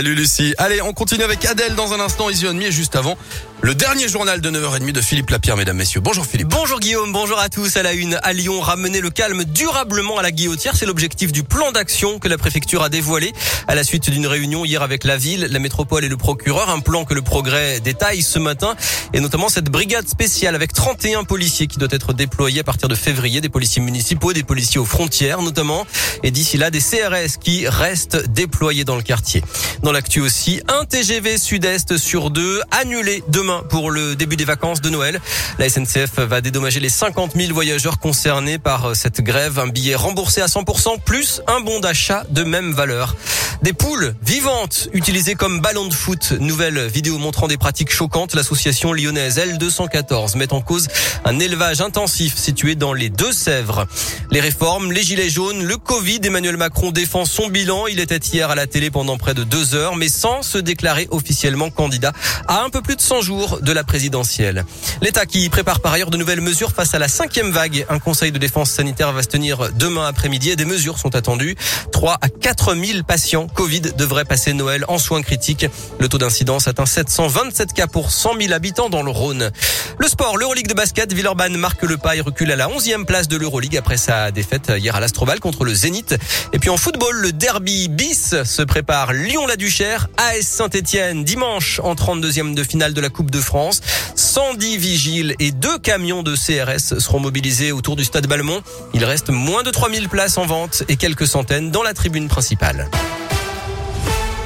Salut Lucie. Allez, on continue avec Adèle dans un instant, Easy on et juste avant, le dernier journal de 9h30 de Philippe Lapierre, mesdames, messieurs. Bonjour Philippe. Bonjour Guillaume, bonjour à tous. À la une, à Lyon, ramener le calme durablement à la guillotière, c'est l'objectif du plan d'action que la préfecture a dévoilé à la suite d'une réunion hier avec la ville, la métropole et le procureur. Un plan que le progrès détaille ce matin, et notamment cette brigade spéciale avec 31 policiers qui doit être déployée à partir de février, des policiers municipaux, des policiers aux frontières notamment, et d'ici là, des CRS qui restent déployés dans le quartier. L'actu aussi, un TGV Sud-Est sur deux annulé demain pour le début des vacances de Noël. La SNCF va dédommager les 50 000 voyageurs concernés par cette grève. Un billet remboursé à 100% plus un bon d'achat de même valeur. Des poules vivantes utilisées comme ballons de foot. Nouvelle vidéo montrant des pratiques choquantes. L'association lyonnaise L214 met en cause un élevage intensif situé dans les Deux-Sèvres. Les réformes, les gilets jaunes, le Covid. Emmanuel Macron défend son bilan. Il était hier à la télé pendant près de deux heures, mais sans se déclarer officiellement candidat à un peu plus de 100 jours de la présidentielle. L'État qui prépare par ailleurs de nouvelles mesures face à la cinquième vague. Un conseil de défense sanitaire va se tenir demain après-midi et des mesures sont attendues. 3 à 4 000 patients Covid devraient passer Noël en soins critiques. Le taux d'incidence atteint 727 cas pour 100 000 habitants dans le Rhône. Le sport, l'Euroleague de basket, Villeurbanne marque le pas et recule à la 11e place de l'Euroleague après sa défaite hier à l'Astroval contre le Zénith. Et puis en football, le derby bis se prépare Lyon-la-Duchère, AS Saint-Etienne dimanche en 32e de finale de la Coupe de France. 110 vigiles et deux camions de CRS seront mobilisés autour du stade Balmont. Il reste moins de 3000 places en vente et quelques centaines dans la tribune principale.